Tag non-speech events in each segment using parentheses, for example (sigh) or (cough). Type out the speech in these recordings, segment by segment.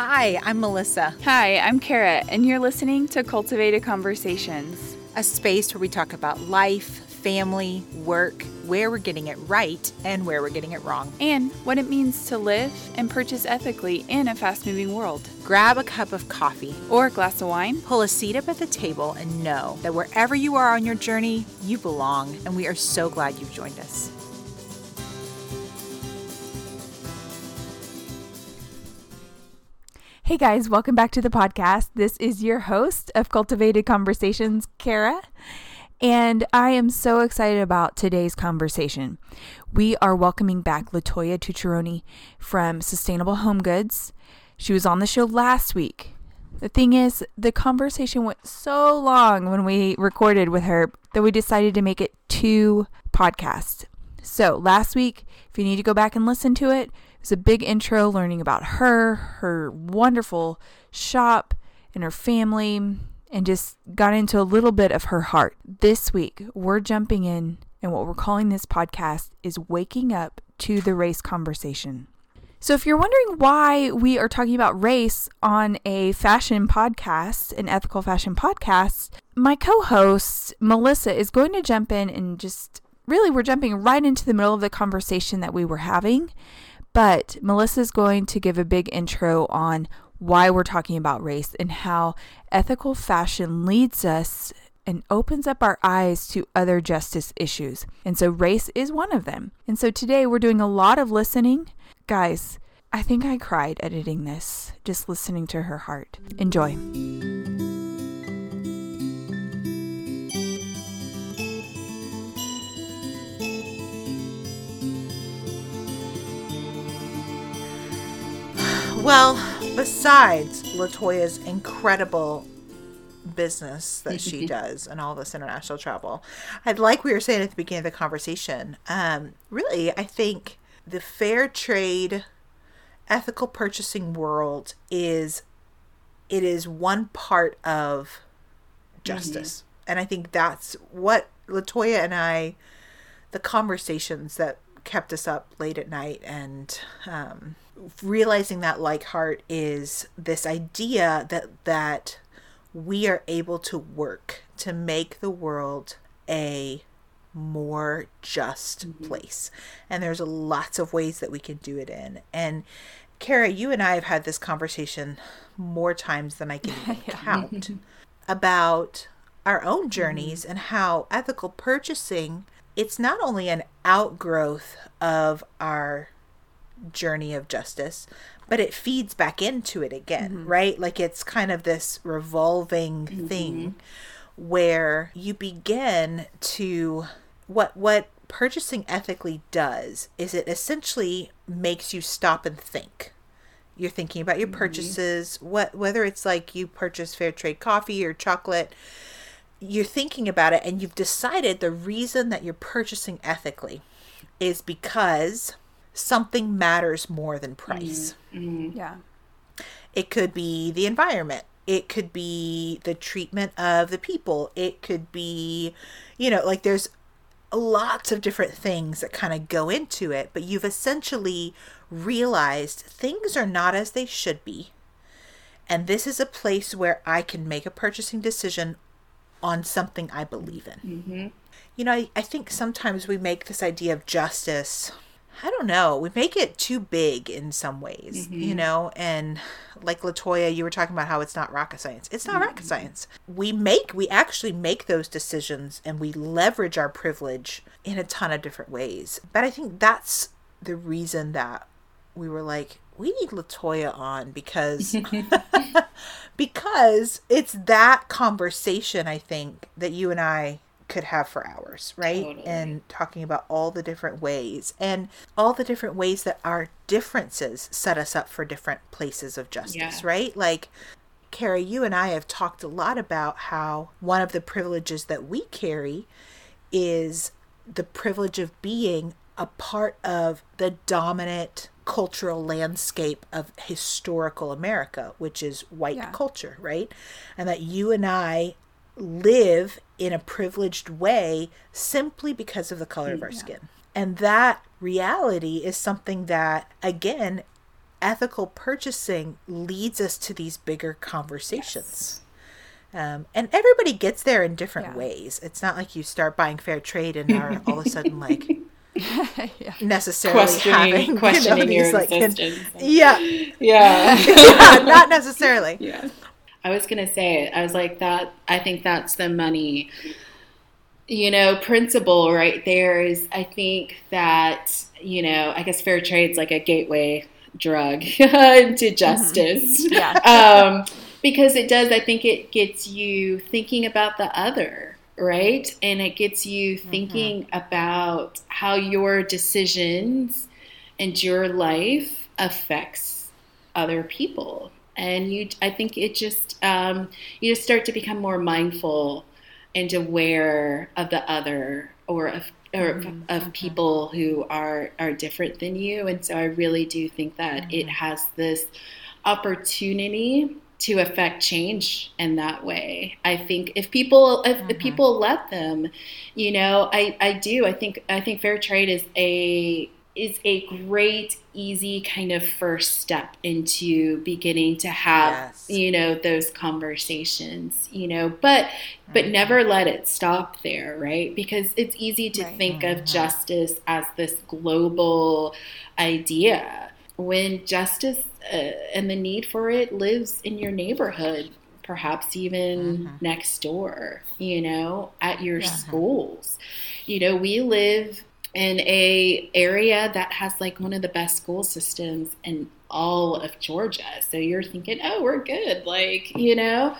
Hi, I'm Melissa, Hi, I'm Kara, and you're listening to Cultivated Conversations. a space where we talk about life, family, work, where we're getting it right, and where we're getting it wrong. And what it means to live and purchase ethically in a fast moving world. Grab a cup of coffee, Or a glass of wine. pull a seat up at the table, and know that wherever you are on your journey, you belong, and we are so glad you've joined us. Hey guys, welcome back to the podcast. This is your host of Cultivated Conversations, Kara. And I am so excited about today's conversation. We are welcoming back Latoya Tucciaroni from Sustainable Home Goods. She was on the show last week. The thing is, the conversation went so long when we recorded with her that we decided to make it two podcasts. So, last week, if you need to go back and listen to it, it was a big intro learning about her, her wonderful shop, and her family, and just got into a little bit of her heart. This week, we're jumping in, and what we're calling this podcast is Waking Up to the Race Conversation. So, if you're wondering why we are talking about race on a fashion podcast, an ethical fashion podcast, my co host, Melissa, is going to jump in and just really, we're jumping right into the middle of the conversation that we were having. But Melissa is going to give a big intro on why we're talking about race and how ethical fashion leads us and opens up our eyes to other justice issues. And so race is one of them. And so today we're doing a lot of listening. Guys, I think I cried editing this, just listening to her heart. Enjoy. Well, besides Latoya's incredible business that she (laughs) does and all this international travel, I'd like we were saying at the beginning of the conversation, um, really, I think the fair trade, ethical purchasing world is it is one part of justice. And I think that's what Latoya and I, the conversations that kept us up late at night and um, realizing that like heart is this idea that that we are able to work to make the world a more just mm-hmm. place. And there's lots of ways that we can do it in. And Kara you and I have had this conversation more times than I can (laughs) even count (laughs) about our own mm-hmm. journeys and how ethical purchasing it's not only an outgrowth of our journey of justice, but it feeds back into it again, mm-hmm. right? Like it's kind of this revolving mm-hmm. thing where you begin to what what purchasing ethically does is it essentially makes you stop and think. You're thinking about your mm-hmm. purchases, what whether it's like you purchase fair trade coffee or chocolate, you're thinking about it and you've decided the reason that you're purchasing ethically is because something matters more than mm-hmm. price. Mm-hmm. Yeah. It could be the environment. It could be the treatment of the people. It could be, you know, like there's lots of different things that kind of go into it, but you've essentially realized things are not as they should be. And this is a place where I can make a purchasing decision on something I believe in. Mm-hmm. You know, I, I think sometimes we make this idea of justice. I don't know. We make it too big in some ways, you mm-hmm. know? And like Latoya, you were talking about how it's not rocket science. It's not rocket mm-hmm. science. We make, we actually make those decisions and we leverage our privilege in a ton of different ways. But I think that's the reason that we were like, we need Latoya on because (laughs) (laughs) because it's that conversation I think that you and I could have for hours, right? Totally. And talking about all the different ways and all the different ways that our differences set us up for different places of justice, Yeah. right? Like Carrie, you and I have talked a lot about how one of the privileges that we carry is the privilege of being a part of the dominant cultural landscape of historical America, which is white Yeah. culture, right? And that you and I live in a privileged way simply because of the color of our skin. And that reality is something that, again, ethical purchasing leads us to these bigger conversations. Um, and everybody gets there in different Yeah. ways. It's not like you start buying fair trade and are all of a sudden like (laughs) yeah. necessarily questioning having questioning (laughs) you know, your like, existence. yeah, yeah. (laughs) yeah, not necessarily. Yeah. I was going to say it. I was like that I think that's the money you know principle right there is I think that you know I guess fair trade's like a gateway drug (laughs) to justice. Yeah. (laughs) um, because it does, I think it gets you thinking about the other, right? And it gets you thinking about how your decisions and your life affects other people. And you, I think it just, um, you just start to become more mindful and aware of the other or of or of mm-hmm. Mm-hmm. people who are are different than you. And so i really do think that it mm-hmm. has this opportunity to affect change in that way. I think if people if, if people let them you know i i do. I think i think fair trade is a is a great easy kind of first step into beginning to have Yes. you know those conversations you know but but never let it stop there right? Because it's easy to Right. think of justice as this global idea when justice uh, and the need for it lives in your neighborhood perhaps even next door you know at your schools. You know we live in a area that has like one of the best school systems in all of Georgia. So you're thinking, "Oh, we're good." Like, you know,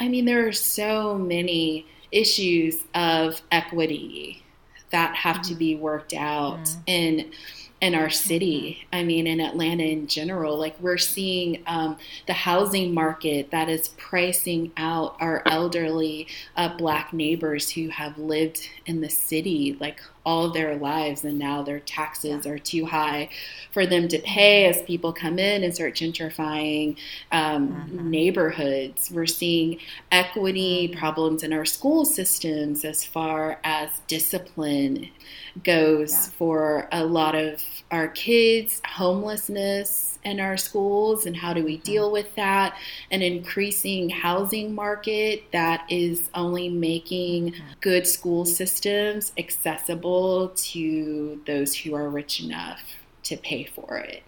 I mean there are so many issues of equity that have to be worked out in in our city. I mean, in Atlanta in general, like we're seeing um, the housing market that is pricing out our elderly uh, black neighbors who have lived in the city like all their lives, and now their taxes are too high for them to pay as people come in and start gentrifying um, mm-hmm. neighborhoods. We're seeing equity mm-hmm. problems in our school systems as far as discipline goes Yeah. for a lot of our kids, homelessness in our schools, and how do we mm-hmm. deal with that? An increasing housing market that is only making good school systems accessible to those who are rich enough to pay for it.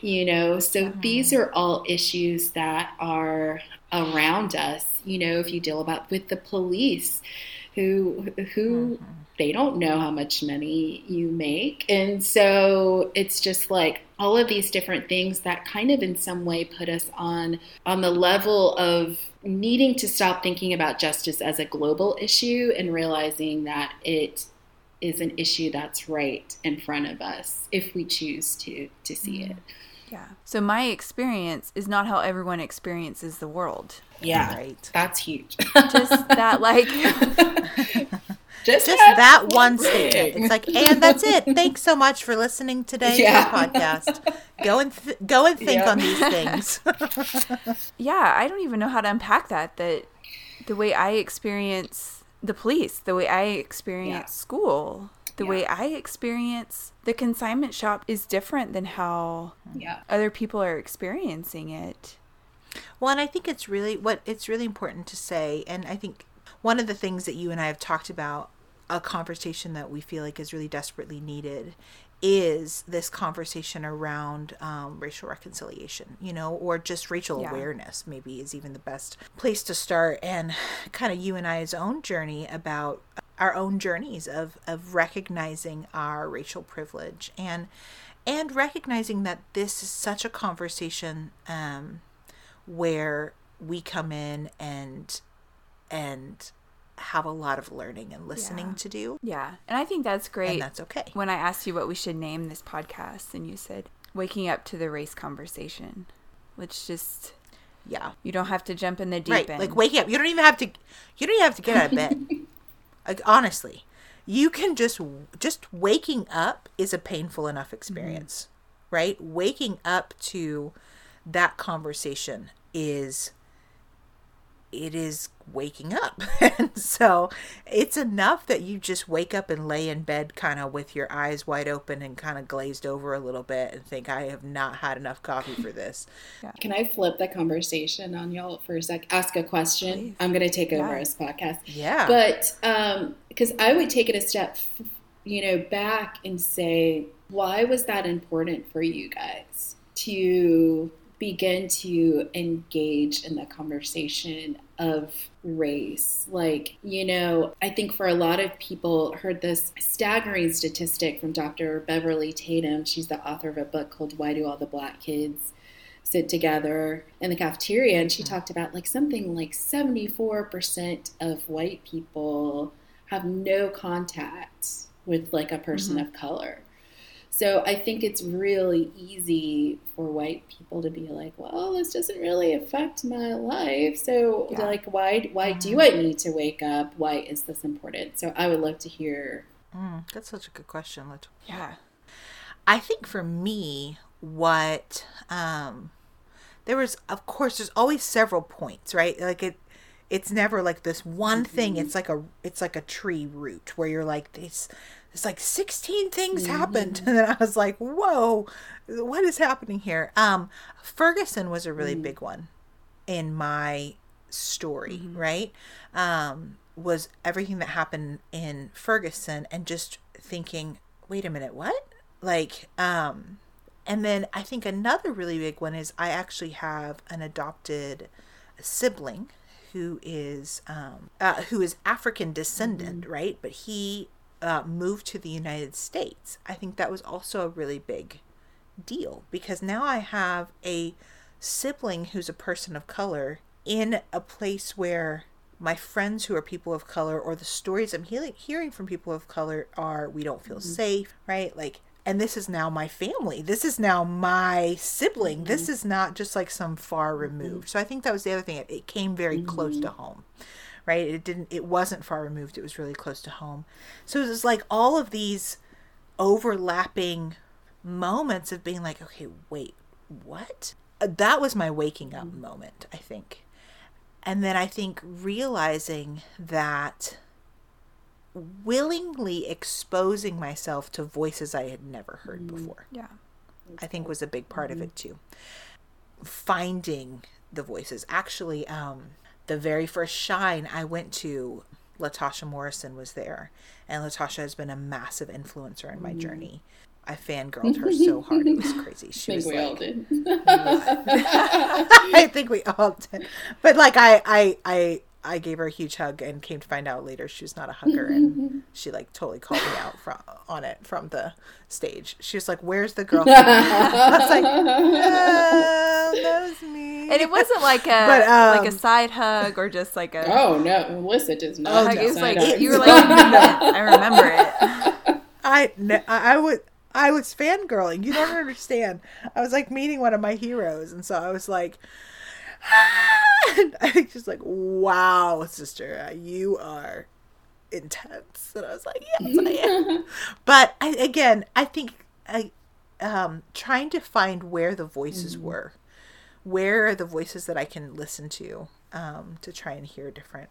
You know, so uh-huh. these are all issues that are around us. You know, if you deal about with the police, who who mm-hmm. they don't know how much money you make, and so it's just like all of these different things that kind of in some way put us on on the level of needing to stop thinking about justice as a global issue and realizing that it is an issue that's right in front of us if we choose to to see mm-hmm. it. Yeah. So my experience is not how everyone experiences the world. Yeah, Right. that's huge. Just that, (laughs) like, (laughs) just Just that that one thing. statement. It's like, and that's it. Thanks so much for listening today Yeah. to the podcast. Go and th- go and think Yeah. on these things. (laughs) yeah, I don't even know how to unpack that. That the way I experience the police, the way I experience Yeah. school, the way I experience the consignment shop is different than how mm-hmm. Yeah. other people are experiencing it. Well, and I think it's really what it's really important to say, and I think one of the things that you and I have talked about, a conversation that we feel like is really desperately needed, is this conversation around um, racial reconciliation, you know, or just racial Yeah. awareness. Maybe is even the best place to start, and kind of you and I's own journey about our own journeys of of recognizing our racial privilege and and recognizing that this is such a conversation um, where we come in and and have a lot of learning and listening Yeah. to do Yeah. And I think that's great. and that's okay when I asked you what we should name this podcast, and you said waking up to the race conversation. Let's just yeah you don't have to jump in the deep right end. like waking up you don't even have to you don't even have to get out of bed (laughs) like honestly you can just just waking up is a painful enough experience mm-hmm. right waking up to that conversation is it is waking up. (laughs) and so it's enough that you just wake up and lay in bed kind of with your eyes wide open and kind of glazed over a little bit and think, I have not had enough coffee for this. (laughs) Yeah. Can I flip the conversation on y'all for a sec? Ask a question. Please. I'm going to take over yeah. this podcast. Yeah. But um because um, I would take it a step, you know, back and say, why was that important for you guys to begin to engage in the conversation of race. Like, you know, I think for a lot of people heard this staggering statistic from Dr. Beverly Tatum. She's the author of a book called Why Do All the Black Kids Sit Together in the Cafeteria? And she mm-hmm. talked about like something like 74% of white people have no contact with like a person mm-hmm. of color. So I think it's really easy for white people to be like, well, this doesn't really affect my life. So yeah. like why why mm. do. I need to wake up? Why is this important? So I would love to hear mm, That's such a good question. Yeah. I think for me what um there was of course there's always several points, right? Like it it's never like this one thing. Mm-hmm. It's like a it's like a tree root where you're like this it's like 16 things mm-hmm. happened (laughs) and then i was like whoa what is happening here um ferguson was a really mm-hmm. big one in my story mm-hmm. right um was everything that happened in ferguson and just thinking wait a minute what like um and then i think another really big one is i actually have an adopted sibling who is um, uh, who is African descendant, mm-hmm. right? But he uh, moved to the United States, I think that was also a really big deal because now I have a sibling who's a person of color in a place where my friends who are people of color or the stories I'm hearing, hearing from people of color are we don't feel mm-hmm. safe, right? Like, and this is now my family. This is now my sibling. Mm-hmm. This is not just like some far removed. Mm-hmm. So I think that was the other thing. It, it came very close to mm-hmm. home right? It didn't it wasn't far removed. It was really close to home. So it was like all of these overlapping moments of being like, okay, wait, what? Uh, that was my waking up mm-hmm. moment, I think. And then I think realizing that willingly exposing myself to voices I had never heard mm-hmm. before. Yeah. I think was a big part mm-hmm. of it too. Finding the voices. Actually, um, the very first shine I went to, Latasha Morrison was there, and Latasha has been a massive influencer in my mm. journey. I fangirled her so hard it was crazy. (laughs) She was like, (laughs) I think we all did. But like I, I, I, I gave her a huge hug and came to find out later she was not a hugger and (laughs) she like totally called me out from on it from the stage. She was like, "Where's the girl?" (laughs) I was like, oh, "That was (laughs) me." And it wasn't like a but, um, like a side hug or just like a. Oh no, Melissa does not. Oh, no. It was like hug. you were like, I remember it. I I would. I was fangirling. You don't understand. I was like meeting one of my heroes, and so I was like, (laughs) I was just like, wow, sister, you are intense. And I was like, yes, I am. (laughs) but I, again, I think I, um, trying to find where the voices mm. were, where are the voices that I can listen to, um, to try and hear different,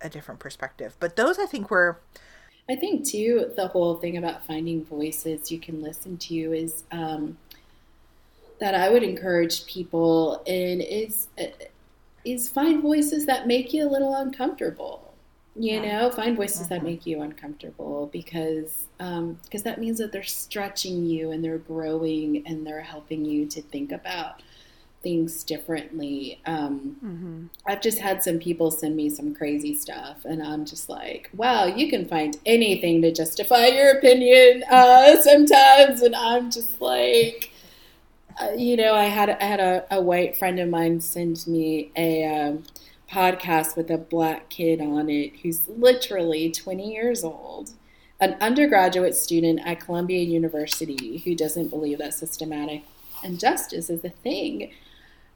a different perspective. But those I think were. I think too, the whole thing about finding voices you can listen to is, um, that I would encourage people in is is find voices that make you a little uncomfortable. You yeah. know, find voices mm-hmm. that make you uncomfortable because um, because that means that they're stretching you and they're growing and they're helping you to think about things differently. Um, mm-hmm. I've just had some people send me some crazy stuff, and I'm just like, wow, you can find anything to justify your opinion uh, sometimes, and I'm just like you know, I had I had a, a, white friend of mine send me a um, podcast with a black kid on it who's literally 20 years old, an undergraduate student at Columbia University who doesn't believe that systematic injustice is a thing.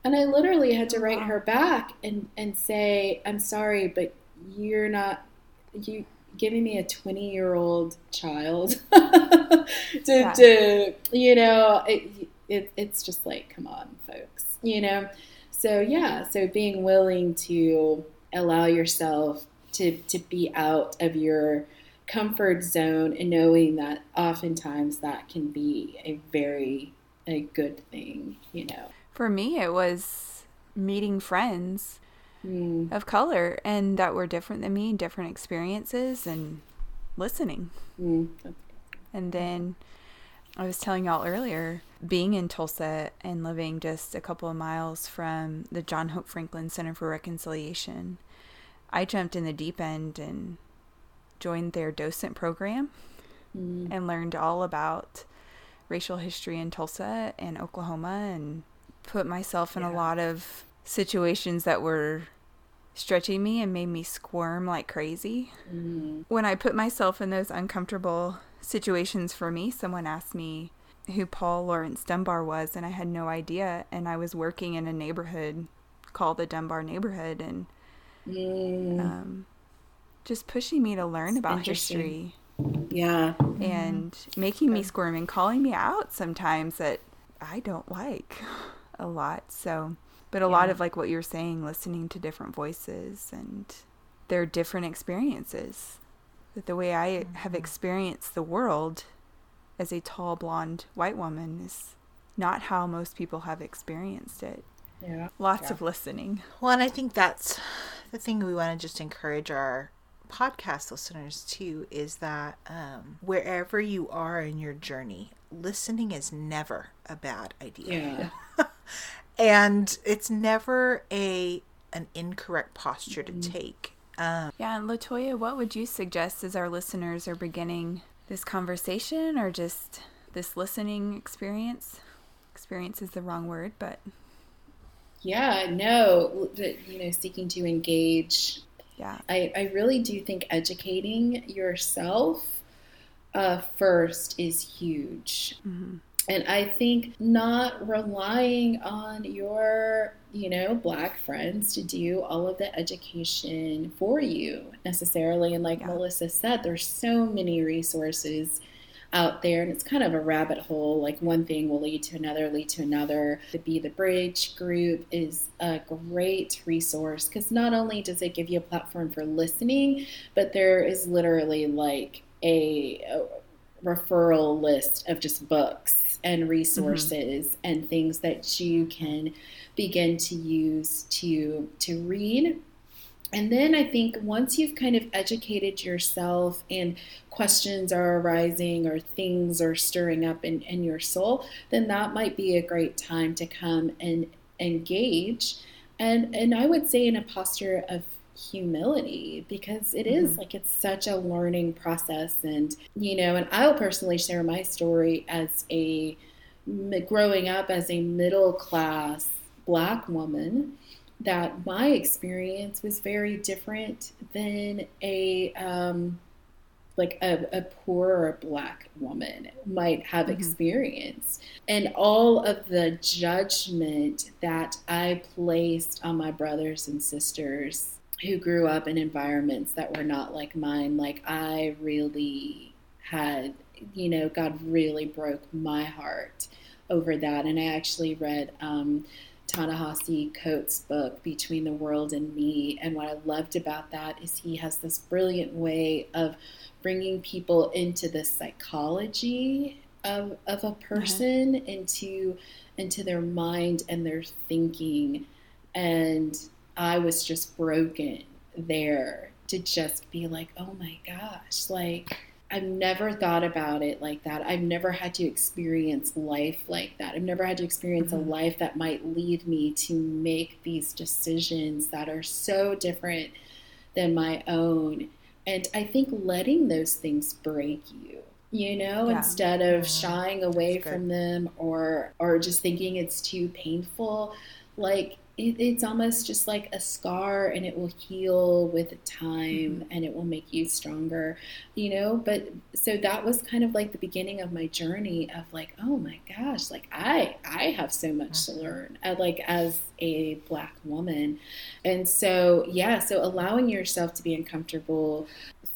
And I literally had to write her back and, and say, I'm sorry, but you're not you giving me a 20 year old child (laughs) to, yeah. to, you know, it, it, it's just like, come on, folks, you know? so yeah, so being willing to allow yourself to to be out of your comfort zone and knowing that oftentimes that can be a very a good thing, you know. For me, it was meeting friends Mm. of color and that were different than me, different experiences, and listening. Mm. And then I was telling y'all earlier, being in Tulsa and living just a couple of miles from the John Hope Franklin Center for Reconciliation, I jumped in the deep end and joined their docent program Mm. and learned all about racial history in Tulsa and Oklahoma and put myself in a lot of situations that were stretching me and made me squirm like crazy. Mm. When I put myself in those uncomfortable situations for me, someone asked me who Paul Laurence Dunbar was, and I had no idea. And I was working in a neighborhood called the Dunbar neighborhood, and Mm. um, just pushing me to learn about history yeah. and making me squirm and calling me out sometimes that I don't like a lot. So, but a lot of like what you're saying, listening to different voices and their different experiences. That the way I have experienced the world as a tall blonde white woman is not how most people have experienced it. Yeah. Lots Yeah. of listening. Well, and I think that's the thing we want to just encourage our podcast listeners to is that um, wherever you are in your journey, listening is never a bad idea. Yeah. (laughs) and it's never a an incorrect posture to take. Um, Yeah, and Latoya, what would you suggest as our listeners are beginning this conversation or just this listening experience? Experience is the wrong word, but Yeah, no, you know, seeking to engage. yeah. I, I really do think educating yourself uh, first is huge. hmm And I think not relying on your, you know, black friends to do all of the education for you necessarily. And like Yeah. Melissa said, there's so many resources out there and it's kind of a rabbit hole like one thing will lead to another lead to another the be the bridge group is a great resource because not only does it give you a platform for listening but there is literally like a, a referral list of just books and mm-hmm. resources and things that you can begin to use to to read and then I think once you've kind of educated yourself and questions are arising or things are stirring up in, in your soul, then that might be a great time to come and engage. And and I would say in a posture of humility because it is Mhm. like it's such a learning process and you know and I'll personally share my story as a growing up as a middle class black woman that my experience was very different than a um, like a, a poorer black woman might have Mhm. experienced and all of the judgment that i placed on my brothers and sisters who grew up in environments that were not like mine like i really had you know god really broke my heart over that and i actually read um, Ta-Nehisi Coates' book, Between the World and Me. And what I loved about that is he has this brilliant way of bringing people into the psychology of, of a person, into, into their mind and their thinking. And I was just broken there to just be like, oh my gosh, like I've never thought about it like that. I've never had to experience life like that. I've never had to experience Mhm. a life that might lead me to make these decisions that are so different than my own. And I think letting those things break you, you know, Yeah. instead of Mhm. shying away from them or or just thinking it's too painful, like it, it's almost just like a scar and it will heal with time and it will make you stronger you know? But so that was kind of like the beginning of my journey of like oh my gosh like i i have so much to Mhm. learn uh, like as a black woman. And so yeah so allowing yourself to be uncomfortable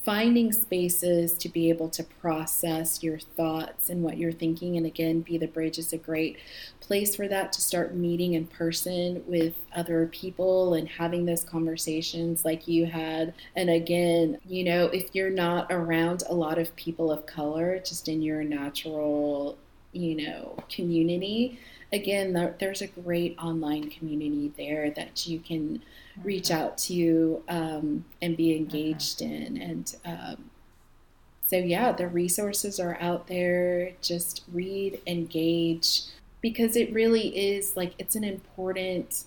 finding spaces to be able to process your thoughts and what you're thinking. And again, Be the Bridge is a great place for that to start meeting in person with other people and having those conversations like you had. And again, you know, if you're not around a lot of people of color, just in your natural, you know, community, again, there's a great online community there that you can reach out to um, and be engaged in. And um, so, yeah, the resources are out there. Just read, engage, because it really is like it's an important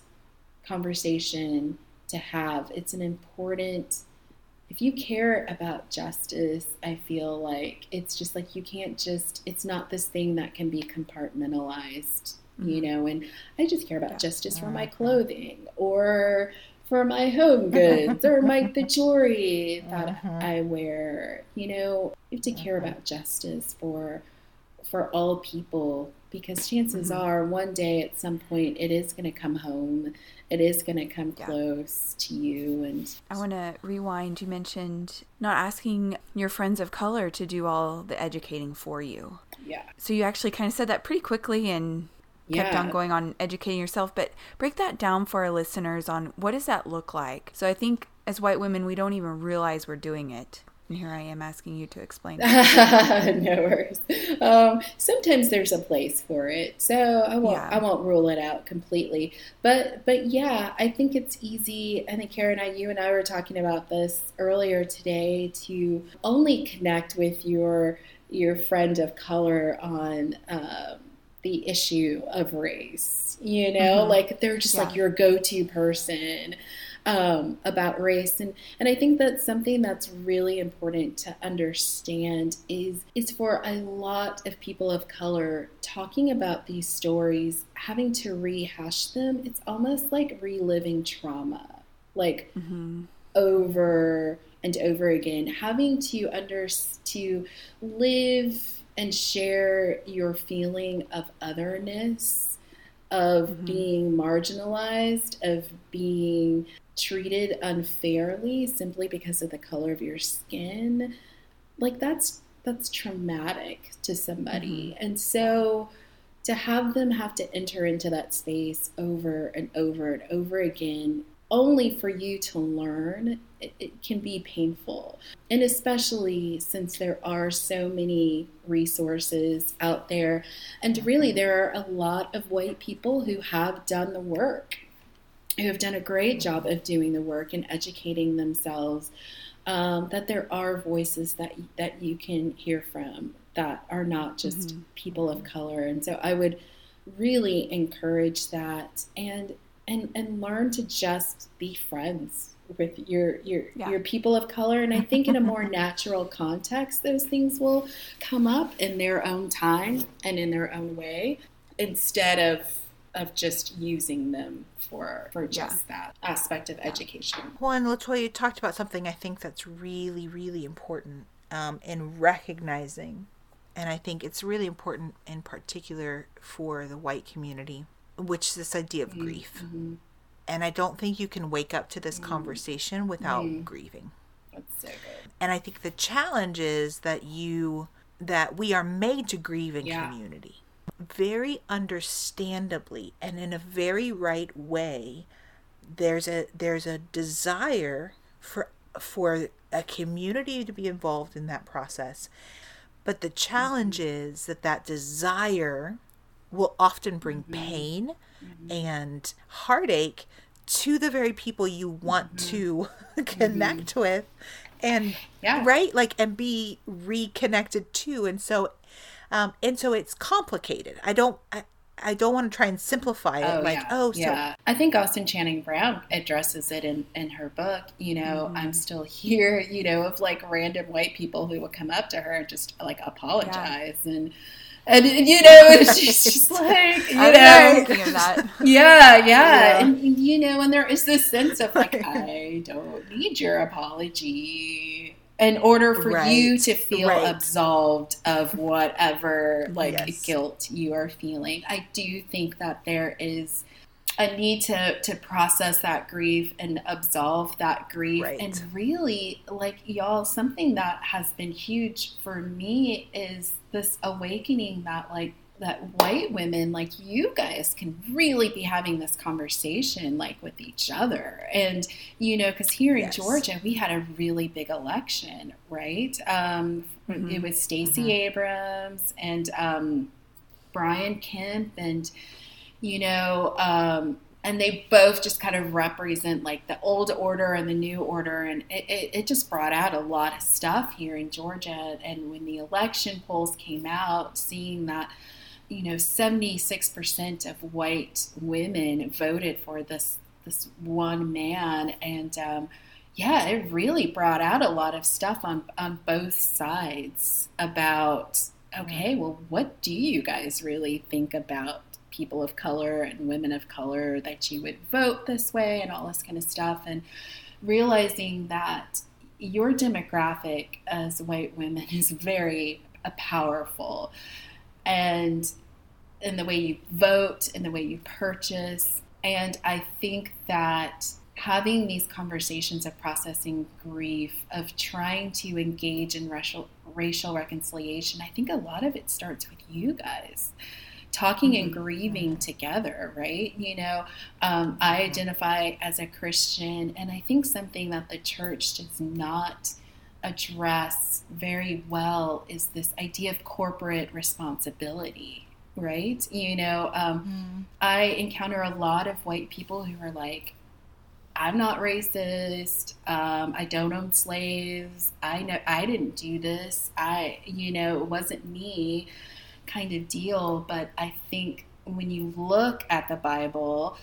conversation to have. It's an important if you care about justice, I feel like it's just like you can't just, it's not this thing that can be compartmentalized, mm-hmm. you know, and I just care about justice for my clothing or for my home goods or my the (laughs) jewelry that uh-huh. I wear. You know, you have to care uh-huh. about justice for for all people because chances mm-hmm. are one day at some point it is going to come home it is going to come yeah. close to you and i want to rewind. You mentioned not asking your friends of color to do all the educating for you. Yeah. So you actually kind of said that pretty quickly and kept on going on educating yourself but break that down for our listeners on what does that look like? So i think as white women we don't even realize we're doing it and here I am asking you to explain. (laughs) no worries. Um, sometimes there's a place for it, so I won't. Yeah. I won't rule it out completely. But but yeah, I think it's easy. I think Karen, I, you and I were talking about this earlier today to only connect with your your friend of color on. Um, the issue of race, you know, mm-hmm. like they're just yeah. like your go to person um, about race. And, and I think that's something that's really important to understand is, is for a lot of people of color talking about these stories, having to rehash them, it's almost like reliving trauma, like mm-hmm. over and over again, having to under to live and share your feeling of otherness, of mm-hmm. being marginalized, of being treated unfairly simply because of the color of your skin, like that's that's traumatic to somebody. Mm-hmm. And so to have them have to enter into that space over and over and over again only for you to learn it, it, can be painful and especially since there are so many resources out there and really there are a lot of white people who have done the work who have done a great job of doing the work and educating themselves. Um, that there are voices that that you can hear from that are not just mm-hmm. people of color, and so I would really encourage that and and and learn to just be friends with your your yeah. your people of color and i think in a more (laughs) natural context those things will come up in their own time and in their own way instead of of just using them for for just yeah. that aspect of yeah. education. Well, and Latoya, you talked about something I think that's really, really important um, in recognizing, and I think it's really important in particular for the white community, which is this idea of mm-hmm. grief. Mm-hmm. And I don't think you can wake up to this mm-hmm. conversation without mm-hmm. grieving. That's so good. And I think the challenge is that you that we are made to grieve in yeah. community very understandably and in a very right way there's a there's a desire for for a community to be involved in that process but the challenge mm-hmm. is that that desire will often bring mm-hmm. pain mm-hmm. and heartache to the very people you want mm-hmm. to (laughs) connect mm-hmm. with and yeah. right like and be reconnected to and so um, and so it's complicated. I don't. I, I don't want to try and simplify it oh, like, yeah. oh, so. Yeah. I think Austin Channing Brown addresses it in, in her book, you know, mm-hmm. I'm still here, (laughs) you know, of like random white people who would come up to her and just like apologize yeah. and, and you know, (laughs) just, just (laughs) like, you know, yeah, yeah, yeah, and you know, and there is this sense of like, I don't need your apology in order for right. you to feel right. absolved of whatever like yes. guilt you are feeling. I do think that there is a need to to process that grief and absolve that grief Right. and really like y'all something that has been huge for me is this awakening that like that white women like you guys can really be having this conversation like with each other. And you know because here in Yes. georgia we had a really big election right? Um, Mhm. it was stacey abrams and um, brian kemp and you know um, and they both just kind of represent like the old order and the new order. And it, it, it just brought out a lot of stuff here in georgia. And when the election polls came out seeing that you know 76% of white women voted for this this one man. And um, yeah it really brought out a lot of stuff on on both sides about okay well what do you guys really think about people of color and women of color that you would vote this way and all this kind of stuff? And realizing that your demographic as white women (laughs) is very uh, powerful. And in the way you vote in the way you purchase. And i think that having these conversations of processing grief of trying to engage in racial racial reconciliation i think a lot of it starts with you guys talking and mm-hmm. grieving mm-hmm. together right? You know um, i mm-hmm. identify as a christian and i think something that the church does not address very well is this idea of corporate responsibility right? You know um, i encounter a lot of white people who are like i'm not racist. Um, i don't own slaves. I know i didn't do this. I you know it wasn't me kind of deal. But i think when you look at the bible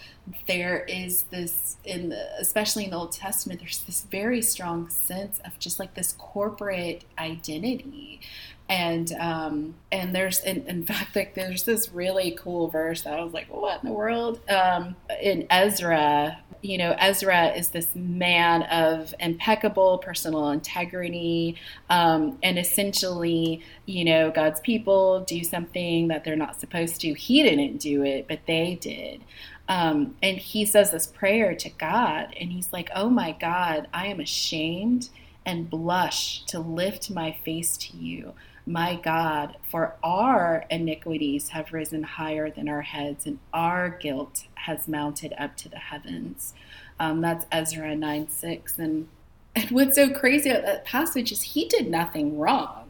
there is this in the especially in the old testament there's this very strong sense of just like this corporate identity and um and there's in, in fact like there's this really cool verse that i was like what in the world? Um in ezra you know ezra is this man of impeccable personal integrity um, and essentially you know god's people do something that they're not supposed to. He didn't do it but they did. Um, and he says this prayer to God, and he's like, Oh my God, I am ashamed and blush to lift my face to you, my God, for our iniquities have risen higher than our heads, and our guilt has mounted up to the heavens. Um, that's Ezra 9 6. And, and what's so crazy about that passage is he did nothing wrong.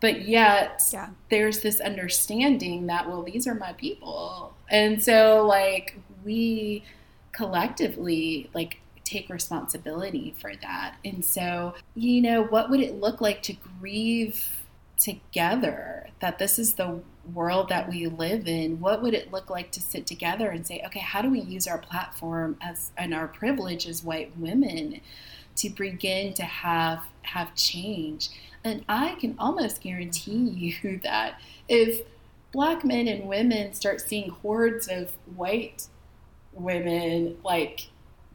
But yet, Yeah. there's this understanding that, well, these are my people. And so, like, we collectively, like, take responsibility for that. And so, you know, what would it look like to grieve together that this is the world that we live in? What would it look like to sit together and say, okay, how do we use our platform as and our privilege as white women to begin to have have change? And I can almost guarantee you (laughs) that if black men and women start seeing hordes of white women like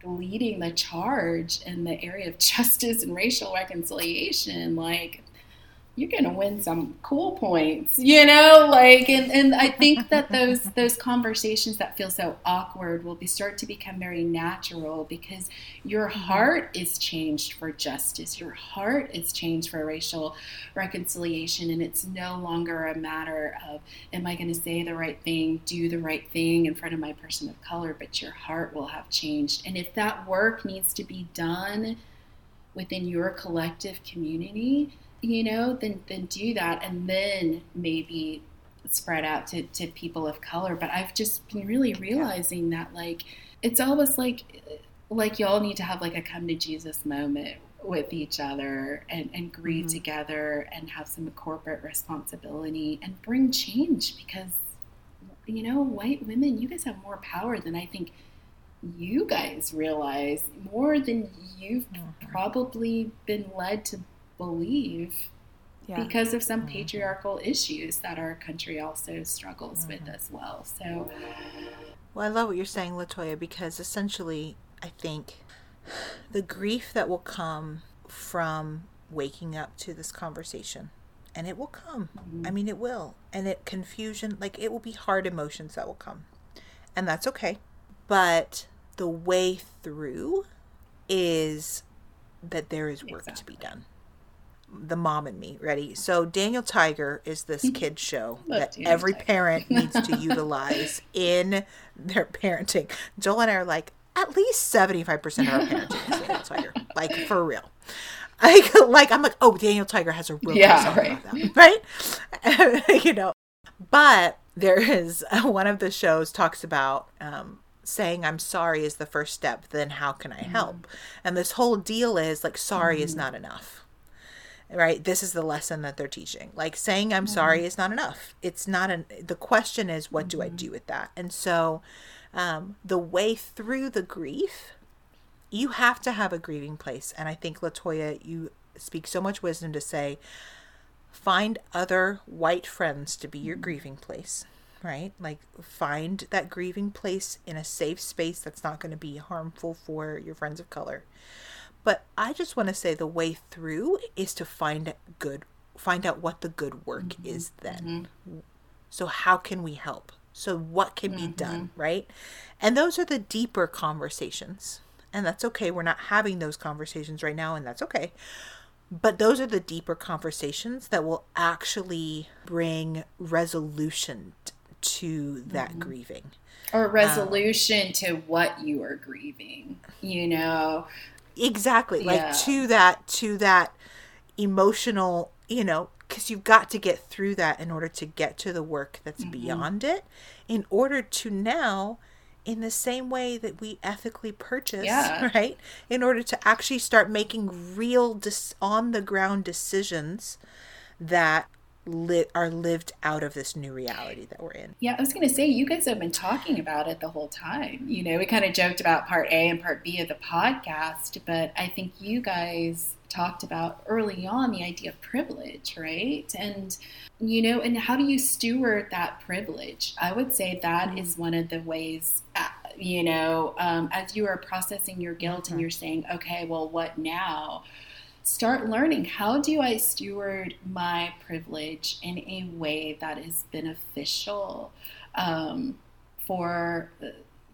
leading the charge in the area of (laughs) justice and racial reconciliation, like you're gonna win some cool points, you know, like and, and I think that those (laughs) those conversations that feel so awkward will be start to become very natural because your mm-hmm. heart is changed for justice, your heart is changed for racial reconciliation, and it's no longer a matter of am I gonna say the right thing, do the right thing in front of my person of color, but your heart will have changed. And if that work needs to be done within your collective community, you know, then then do that and then maybe spread out to, to people of color. But I've just been really realizing that like it's almost like like y'all need to have like a come to Jesus moment with each other and, and grieve Mhm. together and have some corporate responsibility and bring change because you know, white women, you guys have more power than I think you guys realize, more than you've probably been led to believe Yeah. because of some mm-hmm. patriarchal issues that our country also struggles with mm-hmm. as well. So, Well, I love what you're saying, Latoya, because essentially, I think the grief that will come from waking up to this conversation, and it will come. Mm-hmm. I mean, it will. And it confusion, like it will be hard emotions that will come. And that's okay. but the way through is that there is work exactly. to be done the mom and me ready so daniel tiger is this (laughs) kid show that daniel every tiger. parent (laughs) needs to utilize in their parenting joel and i are like at least 75% of our parenting is daniel (laughs) tiger like for real like, like i'm like oh daniel tiger has a real yeah right. That, right you know but there is one of the shows talks about um, saying I'm sorry is the first step, then how can I help? Mm-hmm. And this whole deal is like, sorry mm-hmm. is not enough. Right? This is the lesson that they're teaching. Like saying I'm mm-hmm. sorry is not enough. It's not an, the question is, what do I do with that? And so, um, the way through the grief, you have to have a grieving place. And I think, Latoya, you speak so much wisdom to say, find other white friends to be your grieving place right? Like find that grieving place in a safe space that's not going to be harmful for your friends of color. But I just want to say the way through is to find good find out what the good work mm-hmm. is then. Mm-hmm. So how can we help? So what can mm-hmm. be done, right? And those are the deeper conversations. And that's okay. We're not having those conversations right now and that's okay. But those are the deeper conversations that will actually bring resolution to that mm-hmm. grieving or resolution um, to what you are grieving you know exactly like yeah. to that to that emotional you know because you've got to get through that in order to get to the work that's mm-hmm. beyond it in order to now in the same way that we ethically purchase yeah. (laughs) right in order to actually start making real dis- on the ground decisions that li- are lived out of this new reality that we're in. Yeah, I was going to say, you guys have been talking about it the whole time. You know, we kind of joked about part A and part B of the podcast, but I think you guys talked about early on the idea of privilege, right? And, you know, and how do you steward that privilege? I would say that mm-hmm. one of the ways, uh, you know, um, as you are processing your guilt mm-hmm. and you're saying, okay, well, what now? Start learning how do I steward my privilege in a way that is beneficial um, for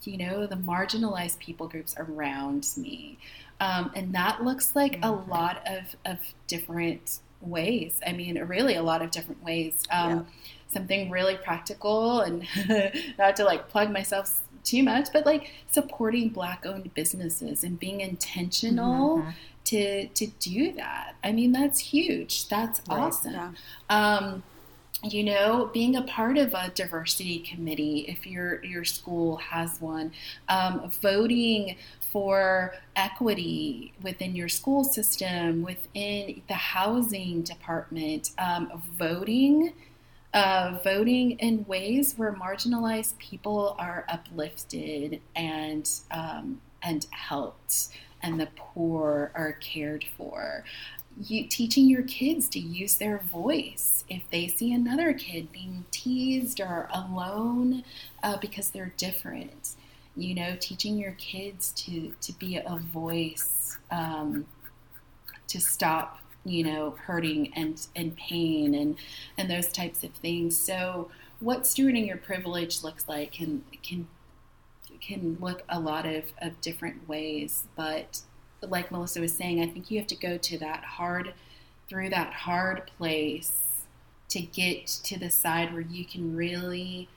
you know the marginalized people groups around me um, and that looks like a mm-hmm. lot of, of different ways i mean really a lot of different ways um, yeah. something really practical and (laughs) not to like plug myself too much but like supporting black owned businesses and being intentional mm-hmm to to do that. I mean, that's huge. That's right. awesome. Yeah. Um, you know, being a part of a diversity committee, if your your school has one, um, voting for equity within your school system, within the housing department, um, voting. Uh, voting in ways where marginalized people are uplifted and um, and helped and the poor are cared for. You, teaching your kids to use their voice if they see another kid being teased or alone uh, because they're different. You know, teaching your kids to to be a voice um, to stop you know hurting and and pain and and those types of things. So what stewarding your privilege looks like can can can look a lot of, of different ways. But like Melissa was saying, I think you have to go to that hard, through that hard place to get to the side where you can really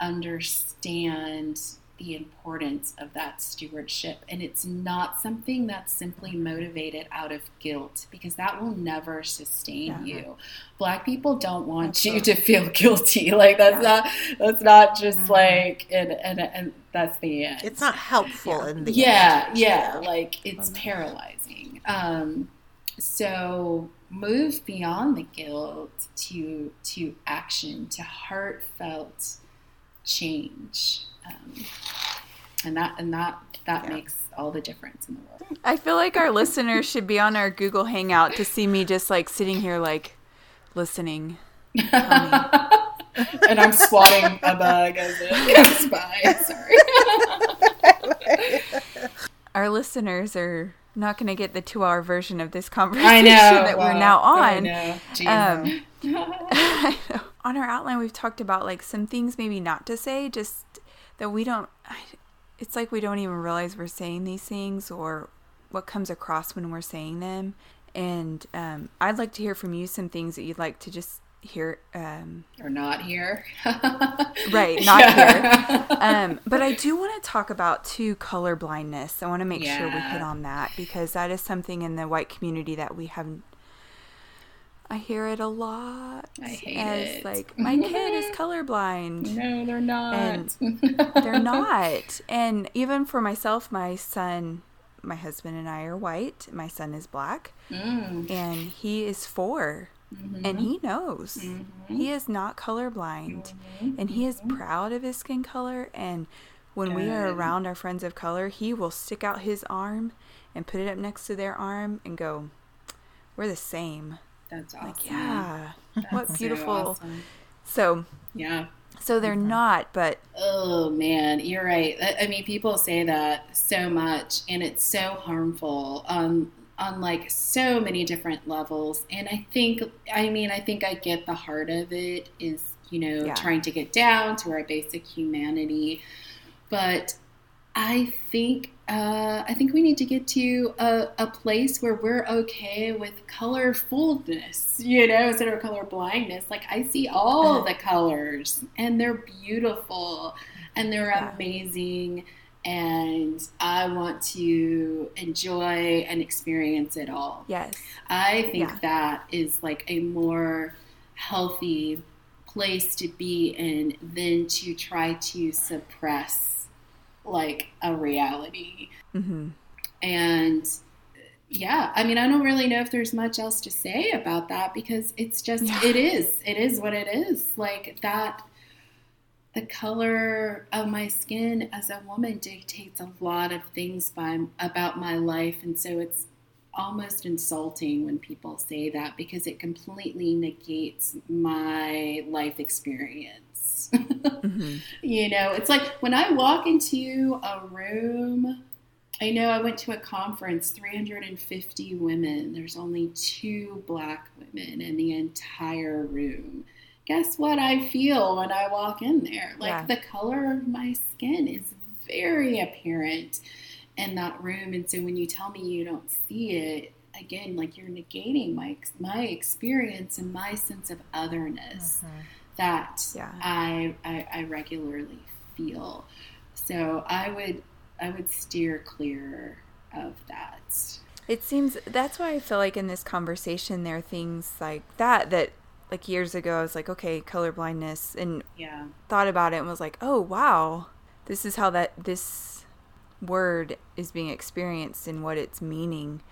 understand the importance of that stewardship. And it's not something that's simply motivated out of guilt because that will never sustain yeah. you. Black people don't want that's you to feel (laughs) guilty. Like that's yeah. not that's not just mm-hmm. like and, and and that's the end. It's not helpful yeah. in the yeah, yeah, like it's paralyzing. Um so move beyond the guilt to to action, to heartfelt change um, and that and that that yeah. makes all the difference in the world. I feel like our listeners should be on our Google Hangout to see me just like sitting here like listening. (laughs) and I'm swatting a bug as a spy. Sorry. (laughs) our listeners are not going to get the two-hour version of this conversation that we're now on. Um, (laughs) on our outline, we've talked about like some things maybe not to say, just that we don't (sighs) it's like we don't even realize we're saying these things or what comes across when we're saying them. And um, I'd like to hear from you some things that you'd like to just hear um, or not here. (laughs) right, not here. (laughs) Um, but I do want to talk about too color blindness. I want to make yeah. sure we hit on that because that is something in the white community that we have I hear it a lot. I hate as, it. Like my kid is (laughs) colorblind. No, they're not. And (laughs) they're not. And even for myself, my son, my husband and I are white. My son is black, mm. and he is 4 mm-hmm. and he knows mm-hmm. he is not colorblind, mm-hmm. and he is mm-hmm. proud of his skin color. And when Good. we are around our friends of color, he will stick out his arm and put it up next to their arm and go, "We're the same." That's awesome. Like, yeah. (laughs) That's what beautiful. So, awesome. so, yeah. So they're not, but oh man, you're right. I mean, people say that so much, and it's so harmful on on like so many different levels. And I think, I mean, I think I get the heart of it is you know yeah. trying to get down to our basic humanity, but I think uh, I think we need to get to a, a, place where we're okay with colorfulness, you know, instead of color blindness. Like I see all the colors, and they're beautiful, and they're yeah. amazing, and I want to enjoy and experience it all. Yes, I think yeah. that is like a more healthy place to be in than to try to suppress like a reality. Mm-hmm. And yeah, I mean, I don't really know if there's much else to say about that because it's just, yeah. it is, it is what it is. Like that, the color of my skin as a woman dictates a lot of things by, about my life. And so it's almost insulting when people say that because it completely negates my life experience (laughs) mm-hmm. You know, it's like when I walk into a room, I know I went to a conference, 350 women. There's only two black women in the entire room. Guess what I feel when I walk in there? Like yeah. the color of my skin is very apparent in that room. And so when you tell me you don't see it, again, like you're negating my my experience and my sense of otherness. Mm-hmm that yeah. I, I, I regularly feel. So I would I would steer clear of that. It seems that's why I feel like in this conversation there are things like that that like years ago I was like, okay, color blindness and yeah. thought about it and was like, oh wow, this is how that this word is being experienced and what it's meaning.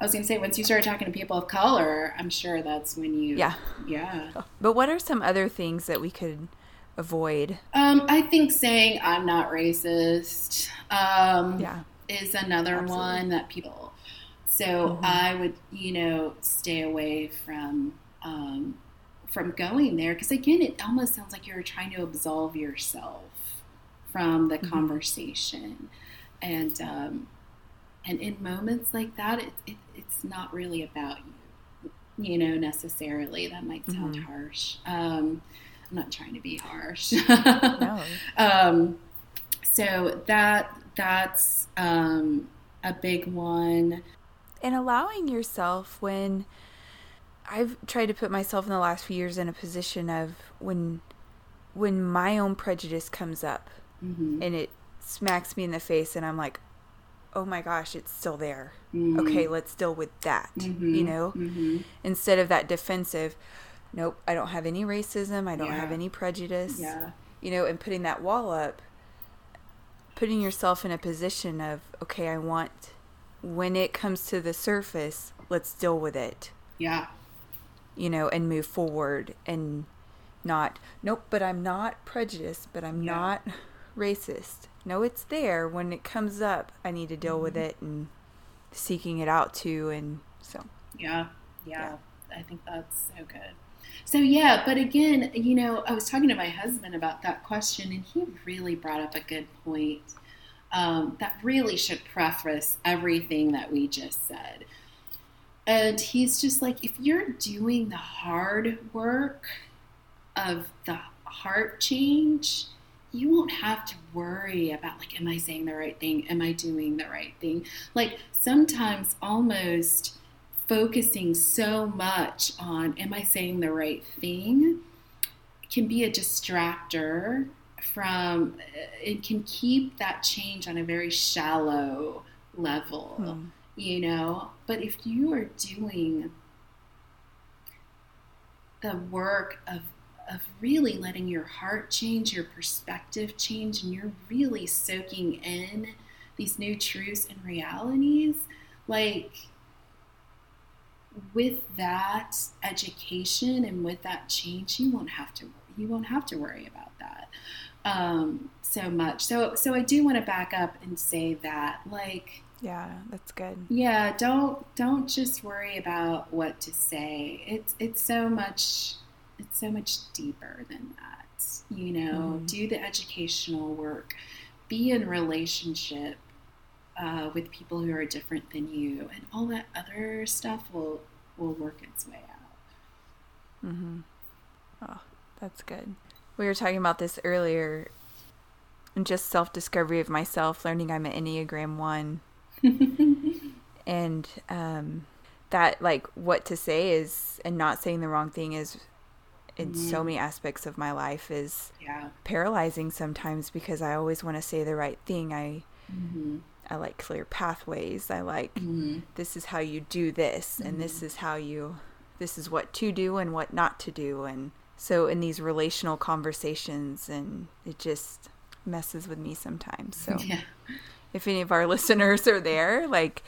I was going to say, once you start talking to people of color, I'm sure that's when you. Yeah. Yeah. But what are some other things that we could avoid? Um, I think saying I'm not racist um, yeah. is another Absolutely. one that people. So mm-hmm. I would, you know, stay away from um, from going there because again, it almost sounds like you're trying to absolve yourself from the mm-hmm. conversation, and um, and in moments like that, it, it, it's not really about you, you know, necessarily. That might sound mm-hmm. harsh. Um, I'm not trying to be harsh. (laughs) no. Um, so that that's um, a big one. And allowing yourself when I've tried to put myself in the last few years in a position of when when my own prejudice comes up mm-hmm. and it smacks me in the face and I'm like, oh my gosh, it's still there. Mm-hmm. Okay, let's deal with that. Mm-hmm. You know, mm-hmm. instead of that defensive, nope, I don't have any racism, I don't yeah. have any prejudice. Yeah. You know, and putting that wall up, putting yourself in a position of, okay, I want, when it comes to the surface, let's deal with it. Yeah. You know, and move forward and not, nope, but I'm not prejudiced, but I'm yeah. not racist no, it's there. When it comes up, I need to deal mm-hmm. with it and seeking it out too. And so, yeah, yeah, yeah, I think that's so good. So, yeah, but again, you know, I was talking to my husband about that question, and he really brought up a good point um, that really should preface everything that we just said. And he's just like, if you're doing the hard work of the heart change, you won't have to worry about like am i saying the right thing? Am i doing the right thing? Like sometimes almost focusing so much on am i saying the right thing? Can be a distractor from it can keep that change on a very shallow level mm. you know? But if you are doing the work of of really letting your heart change, your perspective change, and you're really soaking in these new truths and realities, like with that education and with that change, you won't have to you won't have to worry about that um, so much. So so I do want to back up and say that like yeah, that's good. Yeah, don't don't just worry about what to say. It's it's so much it's so much deeper than that. You know, mm-hmm. do the educational work, be in relationship uh, with people who are different than you, and all that other stuff will will work its way out. Mm-hmm. Oh, that's good. We were talking about this earlier, and just self discovery of myself, learning I'm an Enneagram one, (laughs) and um, that like what to say is, and not saying the wrong thing is in mm-hmm. so many aspects of my life is yeah. paralyzing sometimes because I always want to say the right thing. I mm-hmm. I like clear pathways. I like mm-hmm. this is how you do this and this mm-hmm. is how you this is what to do and what not to do and so in these relational conversations and it just messes with me sometimes. So (laughs) yeah. if any of our (laughs) listeners are there, like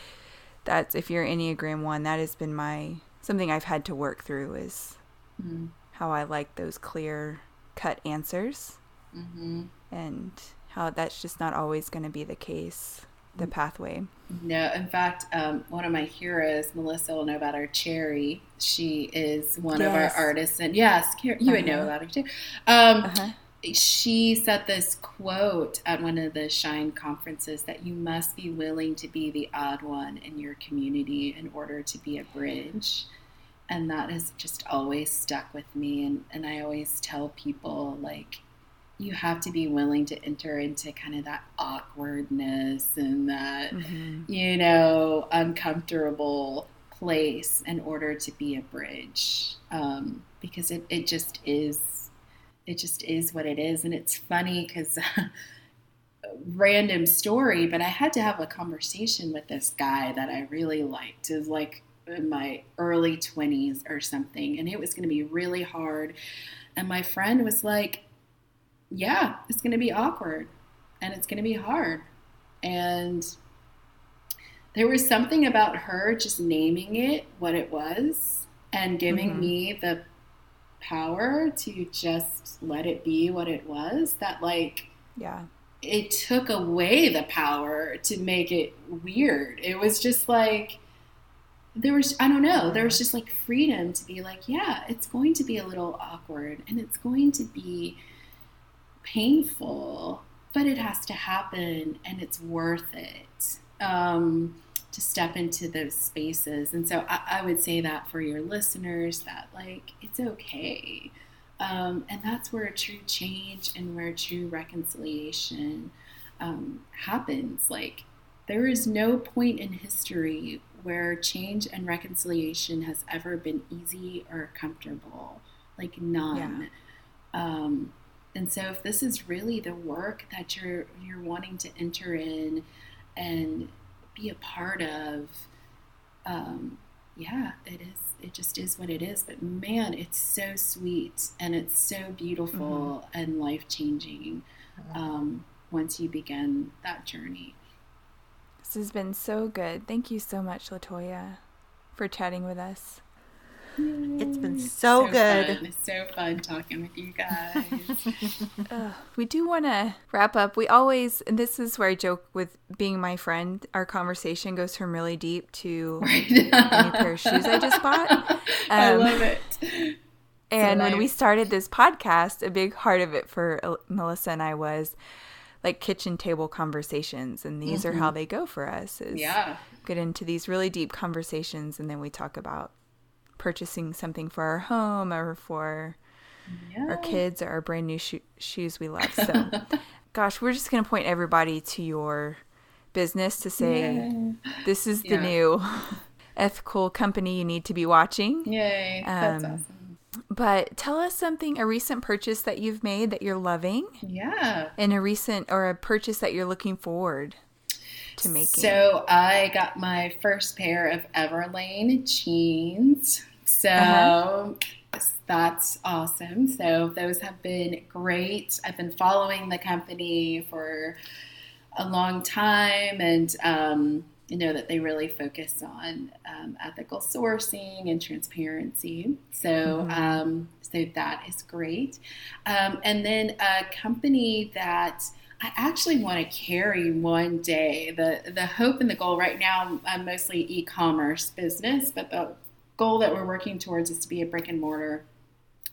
that's if you're Enneagram 1, that has been my something I've had to work through is mm how I like those clear cut answers mm-hmm. and how that's just not always going to be the case the pathway no in fact um, one of my heroes melissa will know about her cherry she is one yes. of our artists and yes you uh-huh. would know uh-huh. about her too um, uh-huh. she said this quote at one of the shine conferences that you must be willing to be the odd one in your community in order to be a bridge and that has just always stuck with me. And, and i always tell people like you have to be willing to enter into kind of that awkwardness and that mm-hmm. you know uncomfortable place in order to be a bridge. Um, because it, it just is it just is what it is. And it's funny because (laughs) random story but i had to have a conversation with this guy that i really liked. Is like in my early 20s or something, and it was going to be really hard. And my friend was like, Yeah, it's going to be awkward and it's going to be hard. And there was something about her just naming it what it was and giving mm-hmm. me the power to just let it be what it was that, like, yeah. It took away the power to make it weird. It was just like, there was I don't know, there was just like freedom to be like, yeah, it's going to be a little awkward and it's going to be painful, but it has to happen and it's worth it. Um, to step into those spaces. And so I, I, would say that for your listeners that like it's okay. Um, and that's where true change and where true reconciliation um, happens. Like there is no point in history where change and reconciliation has ever been easy or comfortable. Like none. Yeah. Um, and so if this is really the work that you're you're wanting to enter in and be a part of, um, yeah, it is. It just is what it is. But man, it's so sweet and it's so beautiful mm-hmm. and life changing um, once you begin that journey. This has been so good. Thank you so much, Latoya, for chatting with us. It's been so, so good. Fun. It's so fun talking with you guys. (laughs) uh, we do want to wrap up. We always, and this is where I joke with being my friend, our conversation goes from really deep to (laughs) right. a pair of shoes I just bought. (laughs) Um, I love it. And so when we started this podcast, a big part of it for uh, Melissa and I was like kitchen table conversations and these mm-hmm. are how mm-hmm. they go for us is yeah get into these really deep conversations and then we talk about purchasing something for our home or for yeah. our kids, or our brand new sho- shoes we love. So, (laughs) gosh, we're just going to point everybody to your business to say Yay. this is the yeah. new (laughs) ethical company you need to be watching. Yay. That's um, awesome. But tell us something, a recent purchase that you've made that you're loving. Yeah. And a recent or a purchase that you're looking forward to making. So I got my first pair of Everlane jeans. So uh-huh. that's awesome. So those have been great. I've been following the company for a long time and um, you know that they really focus on um, ethical sourcing and transparency. So, mm-hmm. um, so that is great. Um, and then a company that I actually want to carry one day. The the hope and the goal right now, I'm mostly e-commerce business, but the goal that we're working towards is to be a brick and mortar.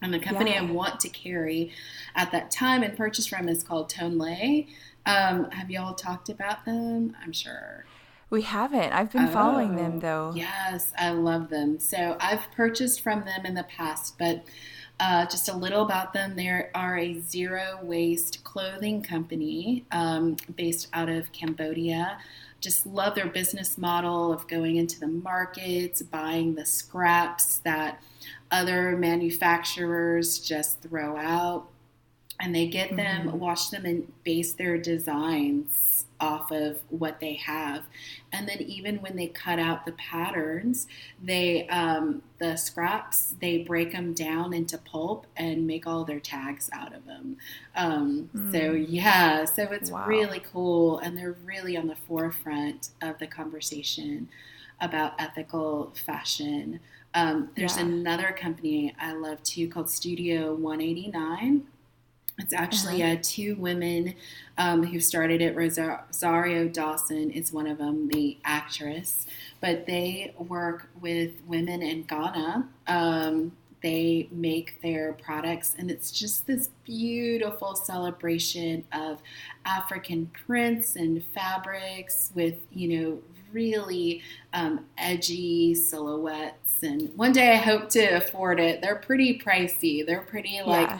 And the company yeah. I want to carry at that time and purchase from is called Tonlé. Um, have y'all talked about them? I'm sure. We haven't. I've been oh, following them oh, though. Yes, I love them. So I've purchased from them in the past, but uh, just a little about them. They are a zero waste clothing company um, based out of Cambodia. Just love their business model of going into the markets, buying the scraps that other manufacturers just throw out. And they get them, mm-hmm. wash them, and base their designs off of what they have. And then even when they cut out the patterns, they um, the scraps they break them down into pulp and make all their tags out of them. Um, mm. So yeah, so it's wow. really cool, and they're really on the forefront of the conversation about ethical fashion. Um, there's yeah. another company I love too called Studio 189 it's actually uh-huh. uh, two women um, who started it. Rosario Dawson is one of them, the actress, but they work with women in Ghana. Um, they make their products, and it's just this beautiful celebration of African prints and fabrics with, you know, really um, edgy silhouettes. And one day I hope to afford it. They're pretty pricey. They're pretty like. Yeah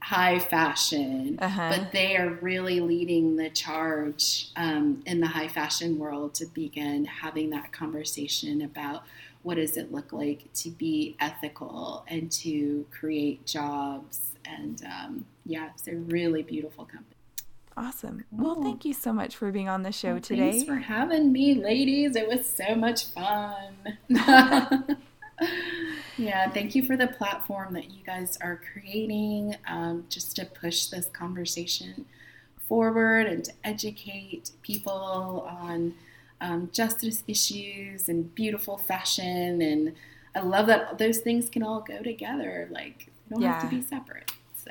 high fashion, uh-huh. but they are really leading the charge um, in the high fashion world to begin having that conversation about what does it look like to be ethical and to create jobs. And um, yeah, it's a really beautiful company. Awesome. Cool. Well, thank you so much for being on the show well, today. Thanks for having me, ladies. It was so much fun. (laughs) (laughs) yeah, thank you for the platform that you guys are creating um, just to push this conversation forward and to educate people on um, justice issues and beautiful fashion. And I love that those things can all go together. Like, they don't yeah. have to be separate. So,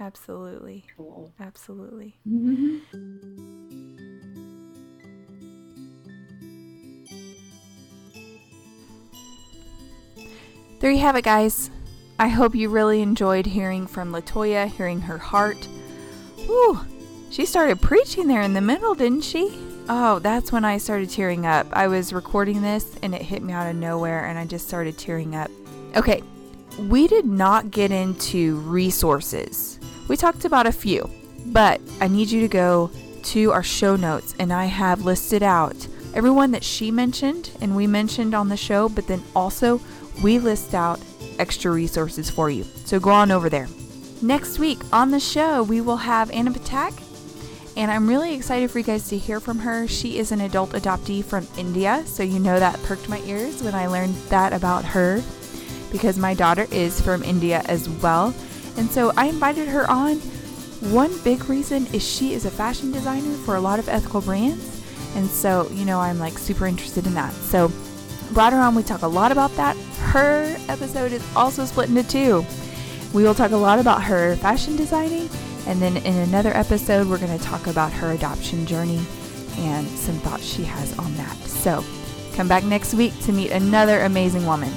absolutely. Cool. Absolutely. Mm-hmm. There you have it, guys. I hope you really enjoyed hearing from Latoya, hearing her heart. Ooh, she started preaching there in the middle, didn't she? Oh, that's when I started tearing up. I was recording this and it hit me out of nowhere and I just started tearing up. Okay, we did not get into resources. We talked about a few, but I need you to go to our show notes and I have listed out everyone that she mentioned and we mentioned on the show, but then also we list out extra resources for you. So go on over there. Next week on the show, we will have Anna Patak, and I'm really excited for you guys to hear from her. She is an adult adoptee from India, so you know that perked my ears when I learned that about her because my daughter is from India as well. And so I invited her on. One big reason is she is a fashion designer for a lot of ethical brands. And so, you know, I'm like super interested in that. So brought her on. We talk a lot about that. Her episode is also split into two. We will talk a lot about her fashion designing, and then in another episode, we're going to talk about her adoption journey and some thoughts she has on that. So, come back next week to meet another amazing woman.